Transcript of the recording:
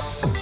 you